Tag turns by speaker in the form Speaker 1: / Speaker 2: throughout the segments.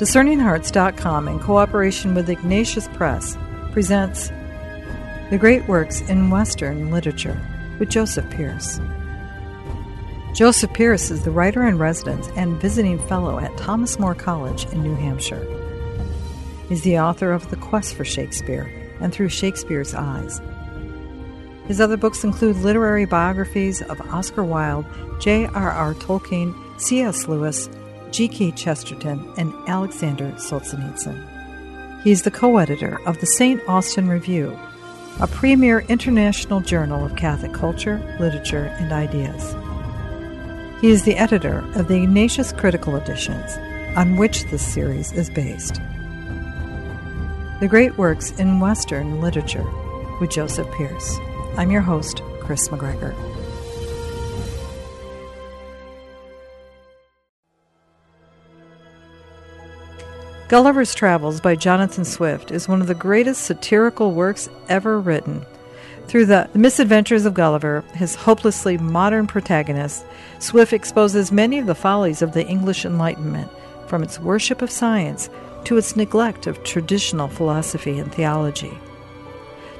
Speaker 1: DiscerningHearts.com, in cooperation with Ignatius Press, presents The Great Works in Western Literature with Joseph Pearce. Joseph Pearce is the writer in residence and visiting fellow at Thomas More College in New Hampshire. He's the author of The Quest for Shakespeare and Through Shakespeare's Eyes. His other books include literary biographies of Oscar Wilde, J.R.R. Tolkien, C.S. Lewis, G.K. Chesterton, and Alexander Solzhenitsyn. He is the co editor of the St. Austin Review, a premier international journal of Catholic culture, literature, and ideas. He is the editor of the Ignatius Critical Editions, on which this series is based. The Great Works in Western Literature with Joseph Pearce. I'm your host, Kris McGregor. Gulliver's Travels by Jonathan Swift is one of the greatest satirical works ever written. Through the misadventures of Gulliver, his hopelessly modern protagonist, Swift exposes many of the follies of the English Enlightenment, from its worship of science to its neglect of traditional philosophy and theology.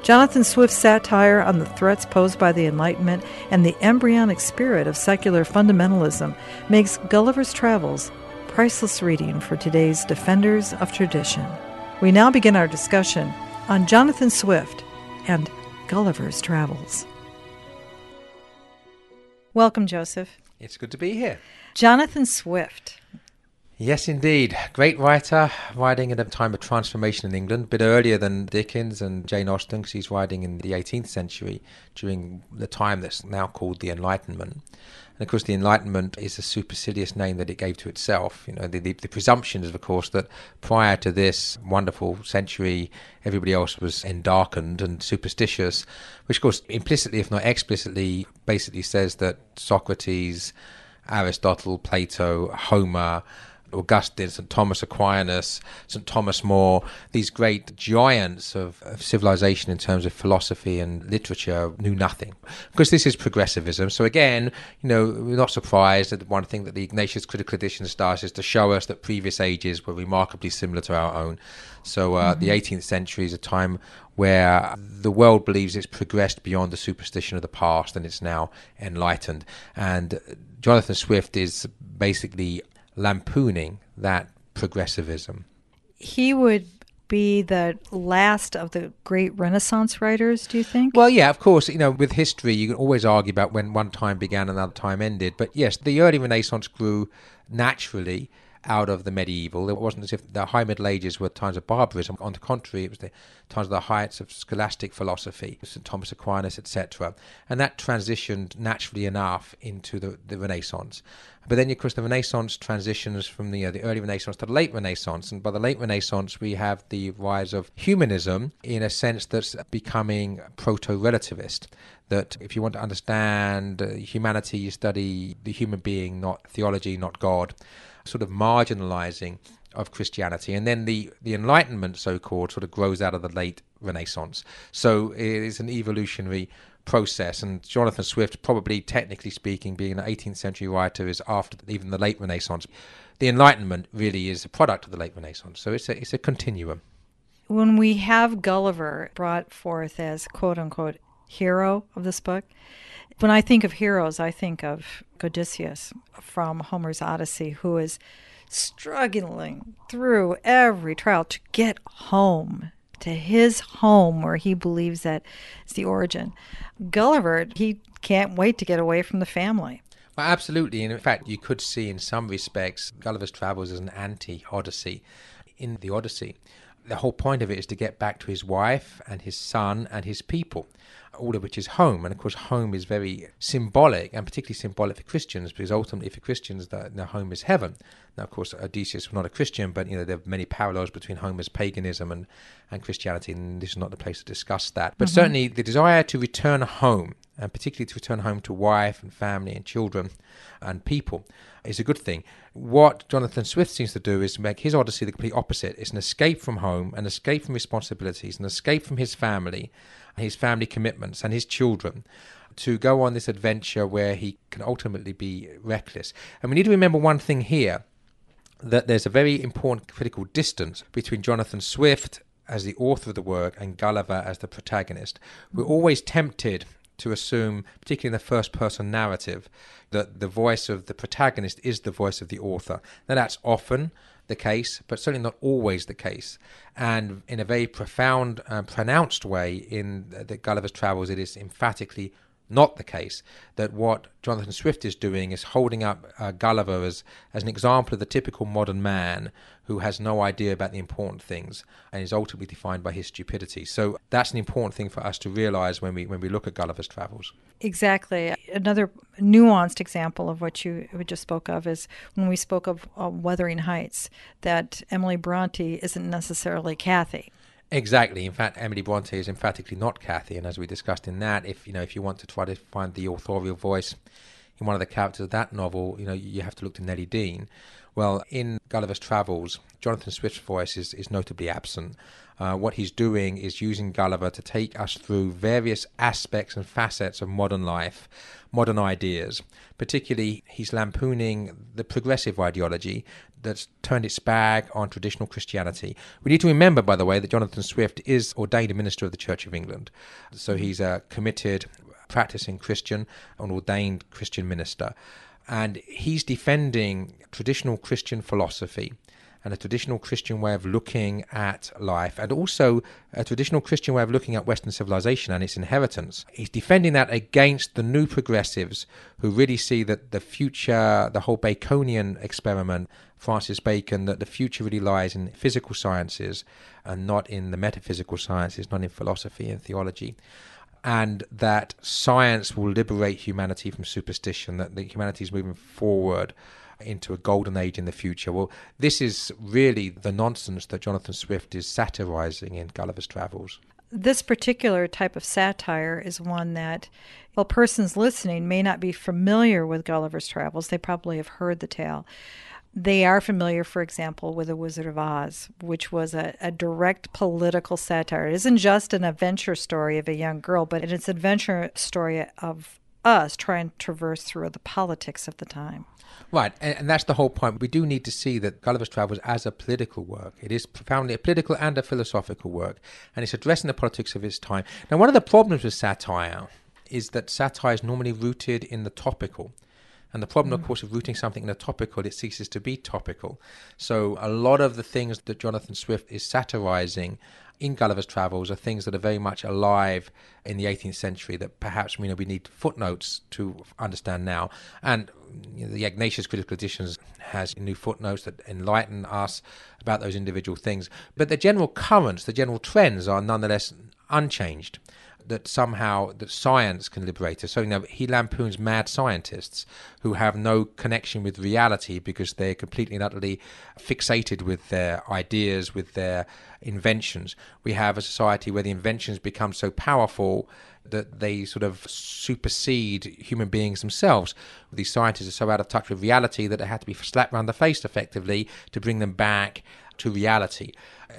Speaker 1: Jonathan Swift's satire on the threats posed by the Enlightenment and the embryonic spirit of secular fundamentalism makes Gulliver's Travels priceless reading for today's defenders of tradition. We now begin our discussion on Jonathan Swift and Gulliver's Travels. Welcome, Joseph.
Speaker 2: It's good to be here.
Speaker 1: Jonathan Swift.
Speaker 2: Yes, indeed. Great writer, writing at a time of transformation in England, a bit earlier than Dickens and Jane Austen, because he's writing in the 18th century during the time that's now called the Enlightenment. And of course, the Enlightenment is a supercilious name that it gave to itself. You know, the, the, the, presumption is, of course, that prior to this wonderful century, everybody else was endarkened and superstitious, which, of course, implicitly, if not explicitly, basically says that Socrates, Aristotle, Plato, Homer, Augustine, St. Thomas Aquinas, St. Thomas More, these great giants of, of, civilization in terms of philosophy and literature knew nothing. Because this is progressivism. So again, you know, we're not surprised that one thing that the Ignatius Critical Edition starts is to show us that previous ages were remarkably similar to our own. So uh, mm-hmm. the 18th century is a time where the world believes it's progressed beyond the superstition of the past and it's now enlightened. And Jonathan Swift is basically lampooning that progressivism.
Speaker 1: He would be the last of the great Renaissance writers, do you think?
Speaker 2: Well, yeah, of course. You know, with history, you can always argue about when one time began and another time ended. But yes, the early Renaissance grew naturally out of the medieval. It wasn't as if the High Middle Ages were times of barbarism. On the contrary, it was the times of the heights of scholastic philosophy, St. Thomas Aquinas, etc. And that transitioned naturally enough into the, the Renaissance. But then, of course, the Renaissance transitions from the, uh, the early Renaissance to the late Renaissance. And by the late Renaissance, we have the rise of humanism in a sense that's becoming proto relativist. That if you want to understand uh, humanity, you study the human being, not theology, not God sort of marginalizing of Christianity. And then the, the Enlightenment, so called, sort of grows out of the late Renaissance. So it is an evolutionary process. And Jonathan Swift, probably technically speaking, being an 18th century writer, is after even the late Renaissance. The Enlightenment really is a product of the late Renaissance. So it's a, it's a continuum.
Speaker 1: When we have Gulliver brought forth as quote unquote hero of this book, when I think of heroes, I think of Odysseus from Homer's Odyssey, who is struggling through every trial to get home to his home where he believes that is the origin. Gulliver, he can't wait to get away from the family.
Speaker 2: Well, absolutely. And in fact, you could see in some respects Gulliver's Travels as an anti Odyssey. In the Odyssey, the whole point of it is to get back to his wife and his son and his people all of which is home. And of course, home is very symbolic, and particularly symbolic for Christians, because ultimately for Christians, the, the home is heaven. Now, of course, Odysseus was not a Christian, but you know there are many parallels between Homer's paganism and, and Christianity, and this is not the place to discuss that. But mm-hmm. certainly, the desire to return home, and particularly to return home to wife and family and children and people, is a good thing. What Jonathan Swift seems to do is make his Odyssey the complete opposite. It's an escape from home, an escape from responsibilities, an escape from his family, his family commitments, and his children to go on this adventure where he can ultimately be reckless. And we need to remember one thing here that there's a very important critical distance between Jonathan Swift as the author of the work and Gulliver as the protagonist. We're always tempted to assume, particularly in the first person narrative, that the voice of the protagonist is the voice of the author. Now, that's often the case, but certainly not always the case. And in a very profound and pronounced way in uh, the Gulliver's Travels, it is emphatically not the case. That what Jonathan Swift is doing is holding up uh, Gulliver as, as an example of the typical modern man who has no idea about the important things and is ultimately defined by his stupidity. So that's an important thing for us to realize when we when we look at Gulliver's Travels.
Speaker 1: Exactly. Another nuanced example of what you just spoke of is when we spoke of uh, Wuthering Heights, that Emily Bronte isn't necessarily Cathy.
Speaker 2: Exactly. In fact, Emily Bronte is emphatically not Cathy, and as we discussed in that, if you know if you want to try to find the authorial voice in one of the characters of that novel, you know you have to look to Nellie Dean. Well, in Gulliver's Travels, Jonathan Swift's voice is, is notably absent. Uh, what he's doing is using Gulliver to take us through various aspects and facets of modern life, modern ideas. Particularly, he's lampooning the progressive ideology that's turned its back on traditional Christianity. We need to remember, by the way, that Jonathan Swift is ordained a minister of the Church of England. So he's a committed, practicing Christian, an ordained Christian minister and he's defending traditional Christian philosophy and a traditional Christian way of looking at life, and also a traditional Christian way of looking at Western civilization and its inheritance. He's defending that against the new progressives who really see that the future, the whole Baconian experiment, Francis Bacon, that the future really lies in physical sciences and not in the metaphysical sciences, not in philosophy and theology and that science will liberate humanity from superstition, that the humanity is moving forward into a golden age in the future. Well, this is really the nonsense that Jonathan Swift is satirizing in Gulliver's Travels.
Speaker 1: This particular type of satire is one that, while persons listening may not be familiar with Gulliver's Travels, they probably have heard the tale. They are familiar, for example, with The Wizard of Oz, which was a, a, direct political satire. It isn't just an adventure story of a young girl, but it's an adventure story of us trying to traverse through the politics of the time.
Speaker 2: Right, and, and, that's the whole point. We do need to see that Gulliver's Travels as a political work. It is profoundly a political and a philosophical work, and it's addressing the politics of its time. Now, one of the problems with satire is that satire is normally rooted in the topical. And the problem, mm. of course, of rooting something in a topical, it ceases to be topical. So a lot of the things that Jonathan Swift is satirizing in Gulliver's Travels are things that are very much alive in the 18th century that perhaps you know, we need footnotes to understand now. And you know, the Ignatius Critical Editions has new footnotes that enlighten us about those individual things. But the general currents, the general trends are nonetheless unchanged that somehow that science can liberate us. So you know, he lampoons mad scientists who have no connection with reality because they're completely and utterly fixated with their ideas, with their inventions. We have a society where the inventions become so powerful that they sort of supersede human beings themselves. These scientists are so out of touch with reality that they have to be slapped around the face effectively to bring them back to reality.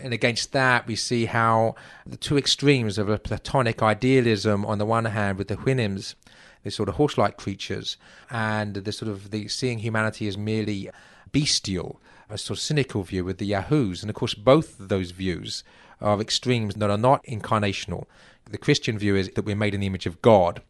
Speaker 2: And against that, we see how the two extremes of a Platonic idealism on the one hand with the Houyhnhnms, these sort of horse-like creatures, and the sort of the seeing humanity as merely bestial, a sort of cynical view with the Yahoos. And of course, both of those views are extremes that are not incarnational. The Christian view is that we're made in the image of God,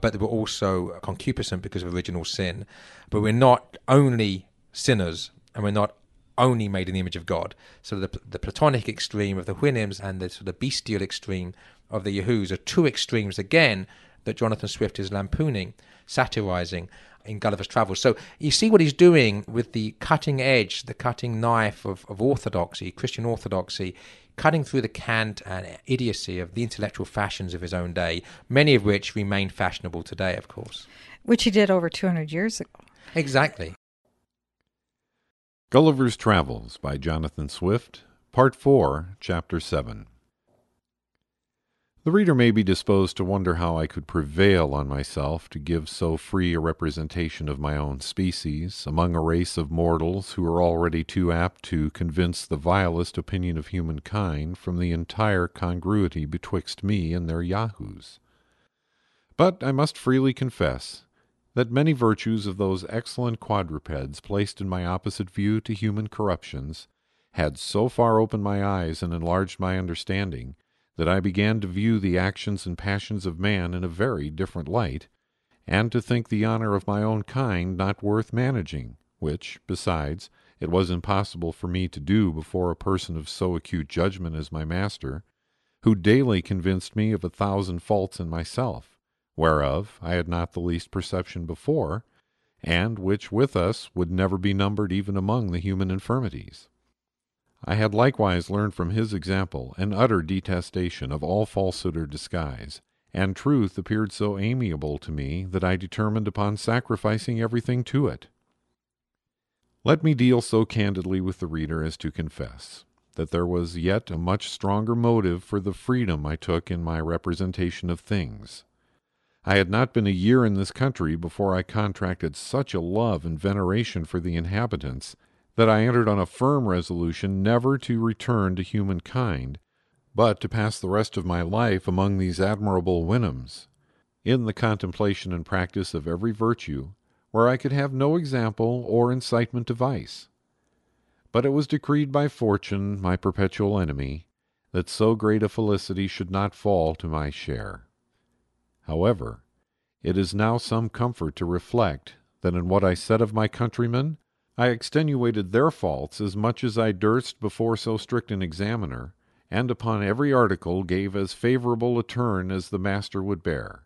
Speaker 2: but we're also concupiscent because of original sin. But we're not only sinners, and we're not only made in the image of God. So the, the Platonic extreme of the Houyhnhnms and the sort of bestial extreme of the Yahoos are two extremes again that Jonathan Swift is lampooning, satirizing in Gulliver's Travels. So you see what he's doing with the cutting edge, the cutting knife of, of orthodoxy, Christian orthodoxy, cutting through the cant and idiocy of the intellectual fashions of his own day, many of which remain fashionable today, of course.
Speaker 1: Which he did over 200 years ago.
Speaker 2: Exactly.
Speaker 3: Gulliver's Travels by Jonathan Swift, Part 4, Chapter 7. The reader may be disposed to wonder how I could prevail on myself to give so free a representation of my own species, among a race of mortals who are already too apt to convince the vilest opinion of humankind from the entire congruity betwixt me and their Yahoos. But I must freely confess that many virtues of those excellent quadrupeds placed in my opposite view to human corruptions had so far opened my eyes and enlarged my understanding that I began to view the actions and passions of man in a very different light, and to think the honor of my own kind not worth managing, which, besides, it was impossible for me to do before a person of so acute judgment as my master, who daily convinced me of a thousand faults in myself whereof I had not the least perception before, and which with us would never be numbered even among the human infirmities. I had likewise learned from his example an utter detestation of all falsehood or disguise, and truth appeared so amiable to me that I determined upon sacrificing everything to it. Let me deal so candidly with the reader as to confess that there was yet a much stronger motive for the freedom I took in my representation of things I had not been a year in this country before I contracted such a love and veneration for the inhabitants that I entered on a firm resolution never to return to humankind, but to pass the rest of my life among these admirable Houyhnhnms, in the contemplation and practice of every virtue, where I could have no example or incitement to vice. But it was decreed by fortune, my perpetual enemy, that so great a felicity should not fall to my share. However, it is now some comfort to reflect that in what I said of my countrymen, I extenuated their faults as much as I durst before so strict an examiner, and upon every article gave as favorable a turn as the master would bear.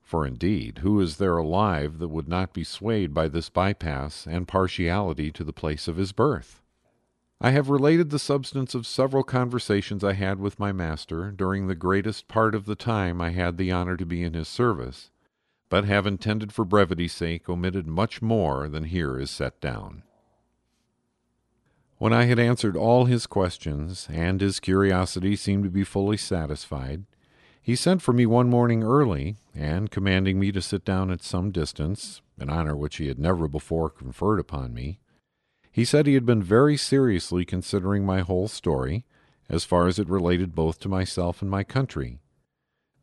Speaker 3: For indeed, who is there alive that would not be swayed by this bypass and partiality to the place of his birth? I have related the substance of several conversations I had with my master during the greatest part of the time I had the honor to be in his service, but have intended for brevity's sake omitted much more than here is set down. When I had answered all his questions, and his curiosity seemed to be fully satisfied, he sent for me one morning early, and commanding me to sit down at some distance, an honor which he had never before conferred upon me, he said he had been very seriously considering my whole story, as far as it related both to myself and my country.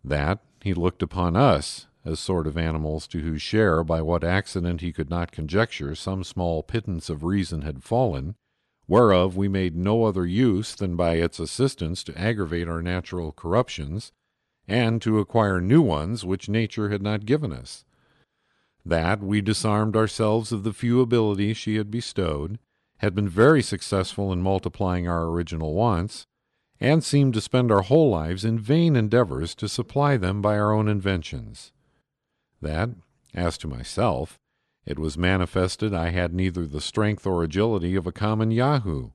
Speaker 3: That he looked upon us as sort of animals to whose share, by what accident he could not conjecture, some small pittance of reason had fallen, whereof we made no other use than by its assistance to aggravate our natural corruptions, and to acquire new ones which nature had not given us that we disarmed ourselves of the few abilities she had bestowed, had been very successful in multiplying our original wants, and seemed to spend our whole lives in vain endeavors to supply them by our own inventions. That, as to myself, it was manifested I had neither the strength or agility of a common Yahoo.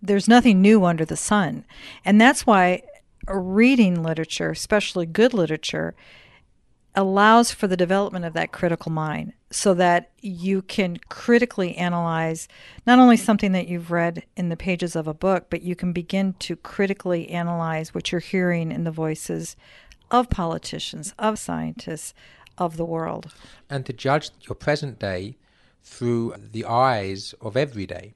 Speaker 1: There's nothing new under the sun. And that's why reading literature, especially good literature, allows for the development of that critical mind so that you can critically analyze not only something that you've read in the pages of a book, but you can begin to critically analyze what you're hearing in the voices of politicians, of scientists, of the world.
Speaker 2: And to judge your present day through the eyes of every day.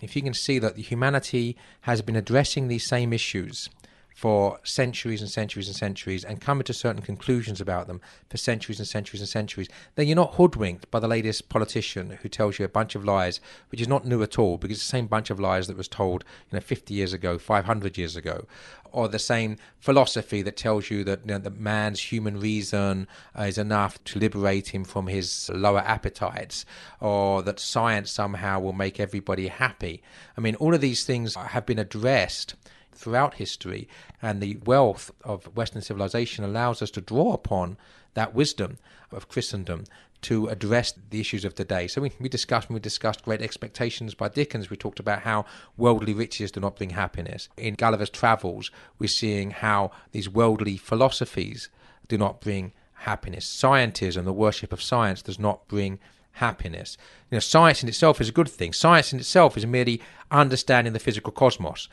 Speaker 2: If you can see that humanity has been addressing these same issues for centuries and centuries and centuries and coming to certain conclusions about them for centuries and centuries and centuries, then you're not hoodwinked by the latest politician who tells you a bunch of lies, which is not new at all because it's the same bunch of lies that was told, you know, 50 years ago, 500 years ago, or the same philosophy that tells you that, you know, that man's human reason uh, is enough to liberate him from his lower appetites, or that science somehow will make everybody happy. I mean, all of these things have been addressed throughout history, and the wealth of Western civilization allows us to draw upon that wisdom of Christendom to address the issues of today. So we, we discussed when we discussed Great Expectations by Dickens, we talked about how worldly riches do not bring happiness. In Gulliver's Travels, we're seeing how these worldly philosophies do not bring happiness. Scientism, the worship of science, does not bring happiness. You know, science in itself is a good thing. Science in itself is merely understanding the physical cosmos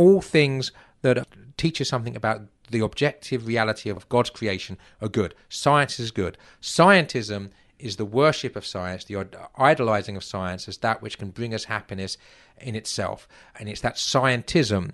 Speaker 2: all things that teach us something about the objective reality of God's creation are good. Science is good. Scientism is the worship of science, the idolizing of science as that which can bring us happiness in itself. And it's that scientism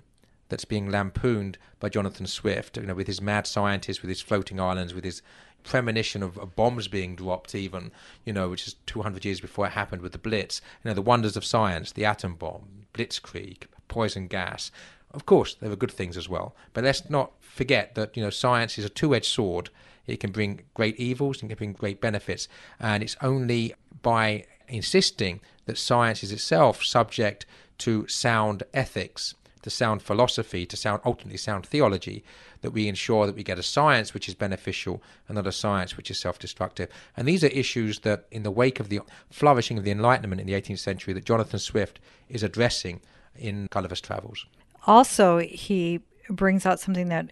Speaker 2: that's being lampooned by Jonathan Swift, you know, with his mad scientists, with his floating islands, with his premonition of, of, bombs being dropped, even, you know, which is 200 years before it happened with the Blitz. You know, the wonders of science, the atom bomb, blitzkrieg, poison gas. Of course, there were good things as well. But let's not forget that, you know, science is a two edged sword. It can bring great evils and can bring great benefits. And it's only by insisting that science is itself subject to sound ethics, to sound philosophy, to sound ultimately sound theology, that we ensure that we get a science which is beneficial and not a science which is self-destructive. And these are issues that, in the wake of the flourishing of the Enlightenment in the 18th century, that Jonathan Swift is addressing in Gulliver's Travels.
Speaker 1: Also, he brings out something that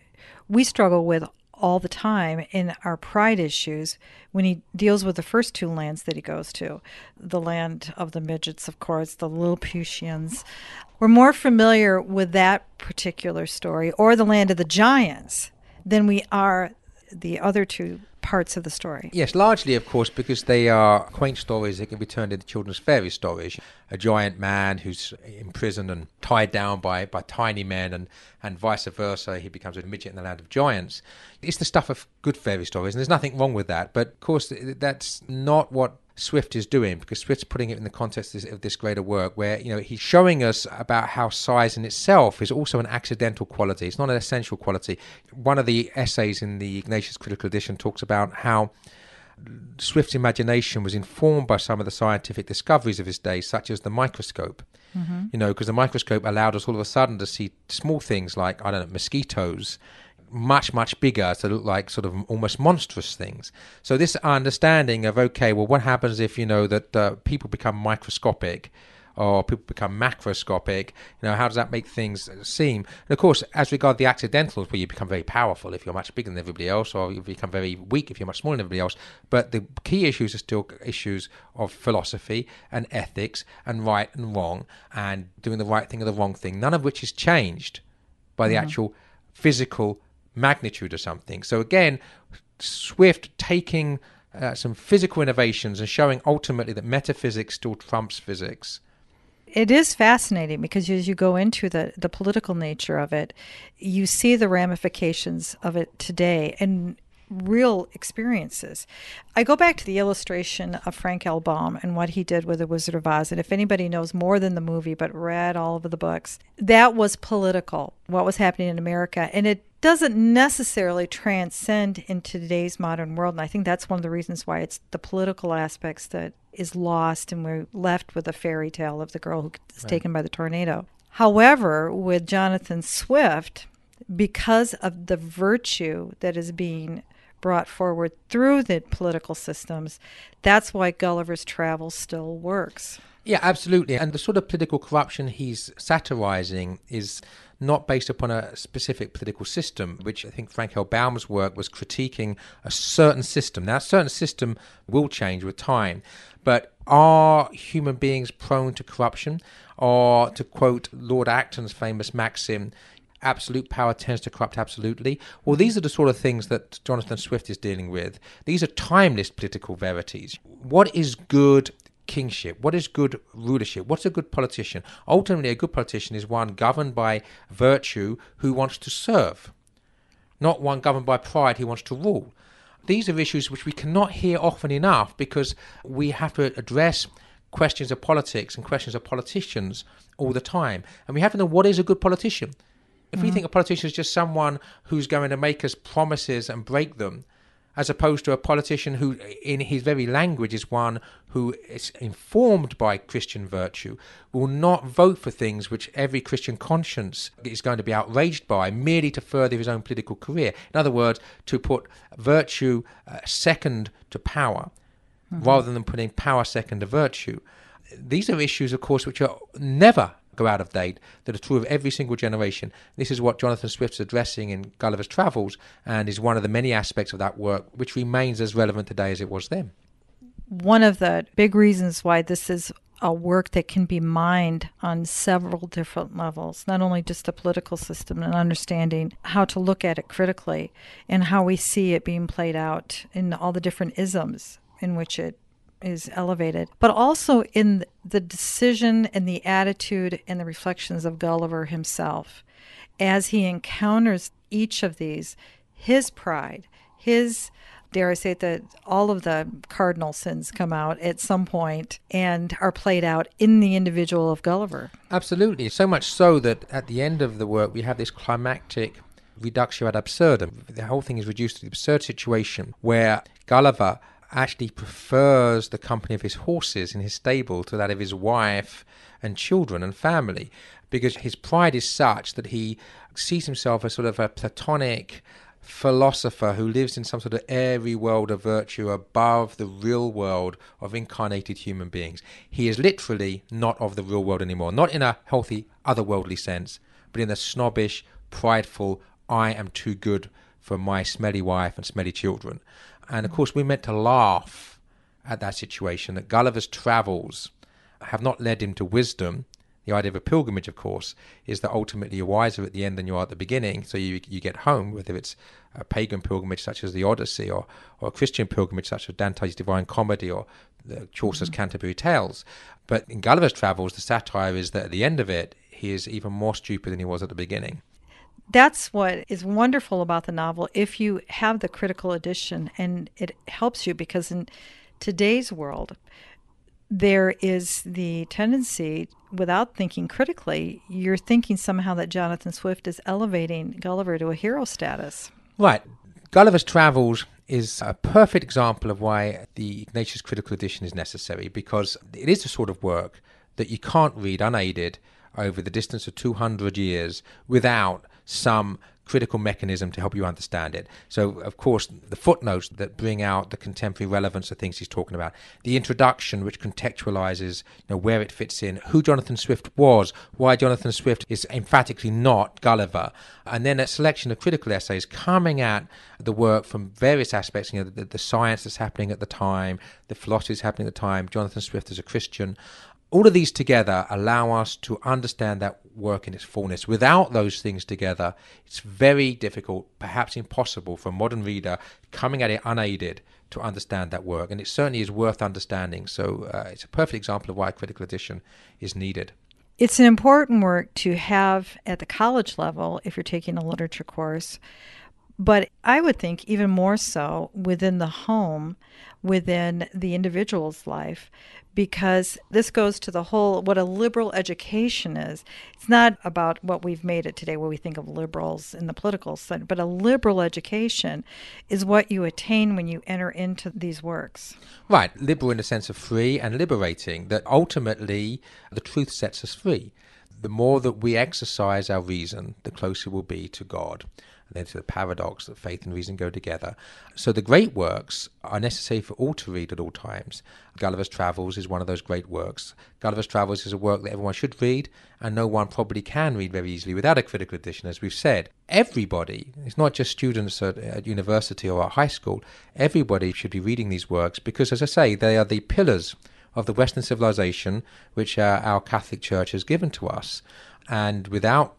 Speaker 1: we struggle with all the time in our pride issues when he deals with the first two lands that he goes to the land of the midgets, of course, the Lilliputians. We're more familiar with that particular story, or the land of the giants, than we are the other two parts of the story.
Speaker 2: Yes, largely, of course, because they are quaint stories that can be turned into children's fairy stories. A giant man who's imprisoned and tied down by, by tiny men, and, and vice versa. He becomes a midget in the land of giants. It's the stuff of good fairy stories, and there's nothing wrong with that. But, of course, that's not what Swift is doing because Swift's putting it in the context of this greater work where you know he's showing us about how size in itself is also an accidental quality. It's not an essential quality. One of the essays in the Ignatius Critical Edition talks about how Swift's imagination was informed by some of the scientific discoveries of his day such as the microscope. Mm-hmm. you know because the microscope allowed us all of a sudden to see small things like I don't know mosquitoes much much bigger to look like sort of almost monstrous things. So this understanding of okay well what happens if you know that uh, people become microscopic or people become macroscopic? You know how does that make things seem? And of course as regard the accidentals where you become very powerful if you're much bigger than everybody else or you become very weak if you're much smaller than everybody else. But the key issues are still issues of philosophy and ethics and right and wrong and doing the right thing or the wrong thing none of which is changed by the mm-hmm. actual physical magnitude or something. So again, Swift taking uh, some physical innovations and showing ultimately that metaphysics still trumps physics.
Speaker 1: It is fascinating because as you go into the, the political nature of it, you see the ramifications of it today. And real experiences. I go back to the illustration of Frank L. Baum and what he did with The Wizard of Oz. And if anybody knows more than the movie but read all of the books, that was political, what was happening in America. And it doesn't necessarily transcend into today's modern world. And I think that's one of the reasons why it's the political aspects that is lost and we're left with a fairy tale of the girl who is right. taken by the tornado. However, with Jonathan Swift, because of the virtue that is being brought forward through the political systems. That's why Gulliver's Travels still works.
Speaker 2: Yeah, absolutely. And the sort of political corruption he's satirizing is not based upon a specific political system, which I think Frank L. Baum's work was critiquing a certain system. Now, a certain system will change with time, but are human beings prone to corruption? Or, to quote Lord Acton's famous maxim, absolute power tends to corrupt absolutely. Well, these are the sort of things that Jonathan Swift is dealing with. These are timeless political verities. What is good kingship? What is good rulership? What's a good politician? Ultimately, a good politician is one governed by virtue who wants to serve, not one governed by pride who wants to rule. These are issues which we cannot hear often enough because we have to address questions of politics and questions of politicians all the time. And we have to know what is a good politician. If mm-hmm. we think a politician is just someone who's going to make us promises and break them, as opposed to a politician who, in his very language, is one who is informed by Christian virtue, will not vote for things which every Christian conscience is going to be outraged by merely to further his own political career. In other words, to put virtue uh, second to power mm-hmm. rather than putting power second to virtue. These are issues, of course, which are never go out of date that are true of every single generation. This is what Jonathan Swift's addressing in Gulliver's Travels and is one of the many aspects of that work which remains as relevant today as it was then.
Speaker 1: One of the big reasons why this is a work that can be mined on several different levels, not only just the political system and understanding how to look at it critically and how we see it being played out in all the different isms in which it is elevated, but also in the decision and the attitude and the reflections of Gulliver himself. As he encounters each of these, his pride, his dare I say it, that all of the cardinal sins come out at some point and are played out in the individual of Gulliver.
Speaker 2: Absolutely. So much so that at the end of the work, we have this climactic reductio ad absurdum. The whole thing is reduced to the absurd situation where Gulliver actually prefers the company of his horses in his stable to that of his wife and children and family because his pride is such that he sees himself as sort of a platonic philosopher who lives in some sort of airy world of virtue above the real world of incarnated human beings. He is literally not of the real world anymore, not in a healthy, otherworldly sense, but in a snobbish, prideful, I am too good for my smelly wife and smelly children. And of course, we're meant to laugh at that situation that Gulliver's travels have not led him to wisdom. The idea of a pilgrimage, of course, is that ultimately you're wiser at the end than you are at the beginning. So you, you get home, whether it's a pagan pilgrimage such as the Odyssey or, or a Christian pilgrimage such as Dante's Divine Comedy or the Chaucer's mm-hmm. Canterbury Tales. But in Gulliver's Travels, the satire is that at the end of it, he is even more stupid than he was at the beginning
Speaker 1: that's what is wonderful about the novel if you have the critical edition and it helps you because in today's world there is the tendency without thinking critically you're thinking somehow that jonathan swift is elevating gulliver to a hero status.
Speaker 2: Right. Gulliver's travels is a perfect example of why the ignatius critical edition is necessary because it is the sort of work that you can't read unaided over the distance of 200 years without some critical mechanism to help you understand it. So, of course, the footnotes that bring out the contemporary relevance of things he's talking about, the introduction which contextualizes you know, where it fits in, who Jonathan Swift was, why Jonathan Swift is emphatically not Gulliver, and then a selection of critical essays coming at the work from various aspects, you know, the, the science that's happening at the time, the philosophy that's happening at the time, Jonathan Swift as a Christian, all of these together allow us to understand that work in its fullness. Without those things together, it's very difficult, perhaps impossible, for a modern reader coming at it unaided to understand that work. And it certainly is worth understanding. So uh, it's a perfect example of why a critical edition is needed.
Speaker 1: It's an important work to have at the college level if you're taking a literature course. But I would think even more so within the home, within the individual's life, because this goes to the whole what a liberal education is. It's not about what we've made it today, where we think of liberals in the political sense, but a liberal education is what you attain when you enter into these works.
Speaker 2: Right, liberal in the sense of free and liberating, that ultimately the truth sets us free. The more that we exercise our reason, the closer we'll be to God then to the paradox that faith and reason go together. So the great works are necessary for all to read at all times. Gulliver's Travels is one of those great works. Gulliver's Travels is a work that everyone should read, and no one probably can read very easily without a critical edition, as we've said. Everybody, it's not just students at, at university or at high school, everybody should be reading these works because, as I say, they are the pillars of the Western civilization which uh, our Catholic Church has given to us. And without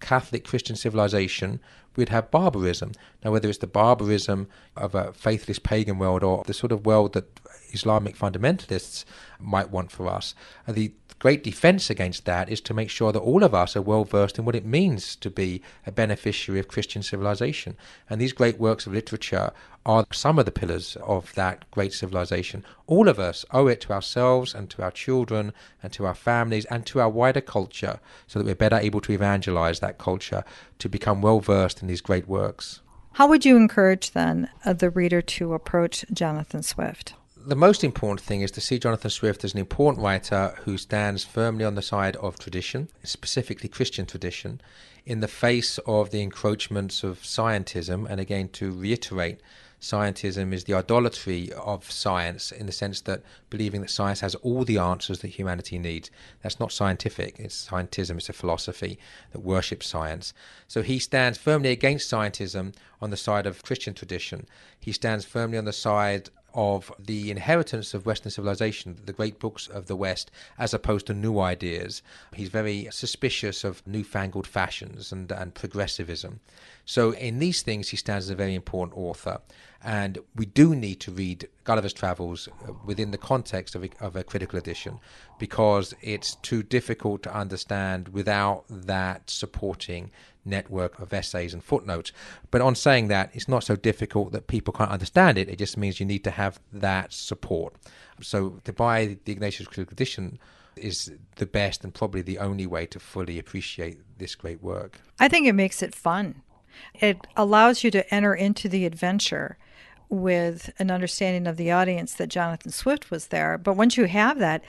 Speaker 2: Catholic Christian civilization, we'd have barbarism. Now, whether it's the barbarism of a faithless pagan world or the sort of world that Islamic fundamentalists might want for us, And the great defense against that is to make sure that all of us are well versed in what it means to be a beneficiary of Christian civilization. And these great works of literature are some of the pillars of that great civilization. All of us owe it to ourselves and to our children and to our families and to our wider culture so that we're better able to evangelize that culture to become well versed in these great works.
Speaker 1: How would you encourage then uh, the reader to approach Jonathan Swift?
Speaker 2: The most important thing is to see Jonathan Swift as an important writer who stands firmly on the side of tradition, specifically Christian tradition, in the face of the encroachments of scientism. And again, to reiterate, scientism is the idolatry of science in the sense that believing that science has all the answers that humanity needs. That's not scientific, it's scientism, it's a philosophy that worships science. So he stands firmly against scientism on the side of Christian tradition. He stands firmly on the side of the inheritance of Western civilization, the great books of the West, as opposed to new ideas. He's very suspicious of newfangled fashions and, and progressivism. So, in these things, he stands as a very important author. And we do need to read Gulliver's Travels uh, within the context of a, of a critical edition because it's too difficult to understand without that supporting network of essays and footnotes. But on saying that, it's not so difficult that people can't understand it. It just means you need to have that support. So to buy the Ignatius Critical Edition is the best and probably the only way to fully appreciate this great work.
Speaker 1: I think it makes it fun. It allows you to enter into the adventure with an understanding of the audience that Jonathan Swift was there. But once you have that,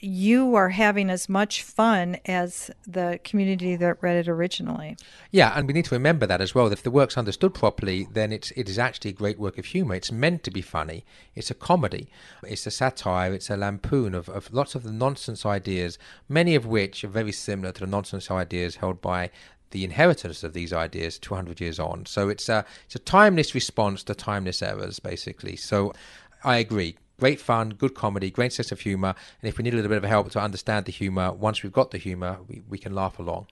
Speaker 1: you are having as much fun as the community that read it originally.
Speaker 2: Yeah, and we need to remember that as well. If the work's understood properly, then it's it is actually a great work of humour. It's meant to be funny. It's a comedy. It's a satire. It's a lampoon of, of lots of the nonsense ideas, many of which are very similar to the nonsense ideas held by the inheritance of these ideas 200 years on. So it's a it's a timeless response to timeless errors, basically. So I agree. Great fun, good comedy, great sense of humor. And if we need a little bit of help to understand the humor, once we've got the humor, we, we can laugh along.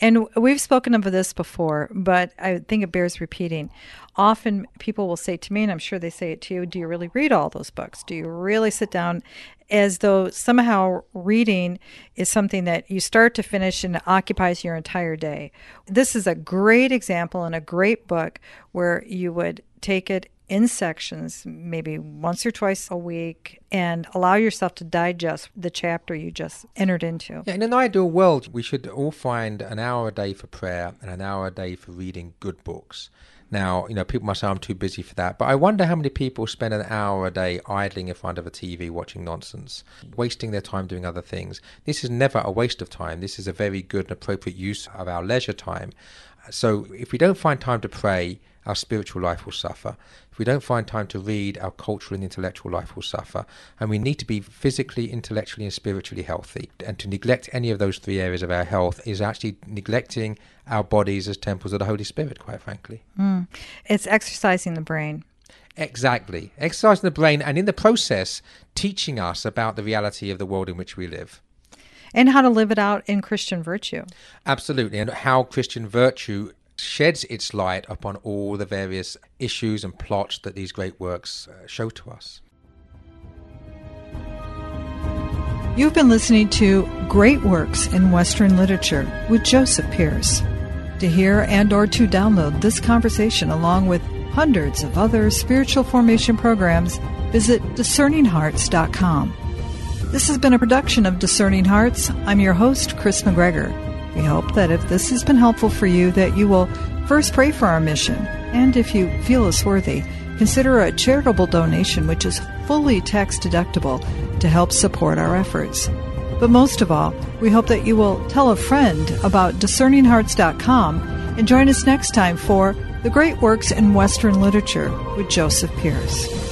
Speaker 1: And we've spoken of this before, but I think it bears repeating. Often people will say to me, and I'm sure they say it to you, Do you really read all those books? Do you really sit down as though somehow reading is something that you start to finish and occupies your entire day? This is a great example and a great book where you would take it in sections, maybe once or twice a week, and allow yourself to digest the chapter you just entered into.
Speaker 2: Yeah, in an ideal world, we should all find an hour a day for prayer and an hour a day for reading good books. Now, you know, people must say I'm too busy for that, but I wonder how many people spend an hour a day idling in front of a TV watching nonsense, wasting their time doing other things. This is never a waste of time. This is a very good and appropriate use of our leisure time. So if we don't find time to pray, our spiritual life will suffer. If we don't find time to read, our cultural and intellectual life will suffer. And we need to be physically, intellectually, and spiritually healthy. And to neglect any of those three areas of our health is actually neglecting our bodies as temples of the Holy Spirit, quite frankly.
Speaker 1: Mm. It's exercising the brain.
Speaker 2: Exactly. Exercising the brain, and in the process, teaching us about the reality of the world in which we live
Speaker 1: and how to live it out in Christian virtue.
Speaker 2: Absolutely, and how Christian virtue sheds its light upon all the various issues and plots that these great works uh, show to us.
Speaker 1: You've been listening to Great Works in Western Literature with Joseph Pearce. To hear and or to download this conversation along with hundreds of other spiritual formation programs, visit discerninghearts.com. This has been a production of Discerning Hearts. I'm your host, Kris McGregor. We hope that if this has been helpful for you, that you will first pray for our mission, and if you feel us worthy, consider a charitable donation which is fully tax deductible to help support our efforts. But most of all, we hope that you will tell a friend about discerninghearts.com and join us next time for The Great Works in Western Literature with Joseph Pearce.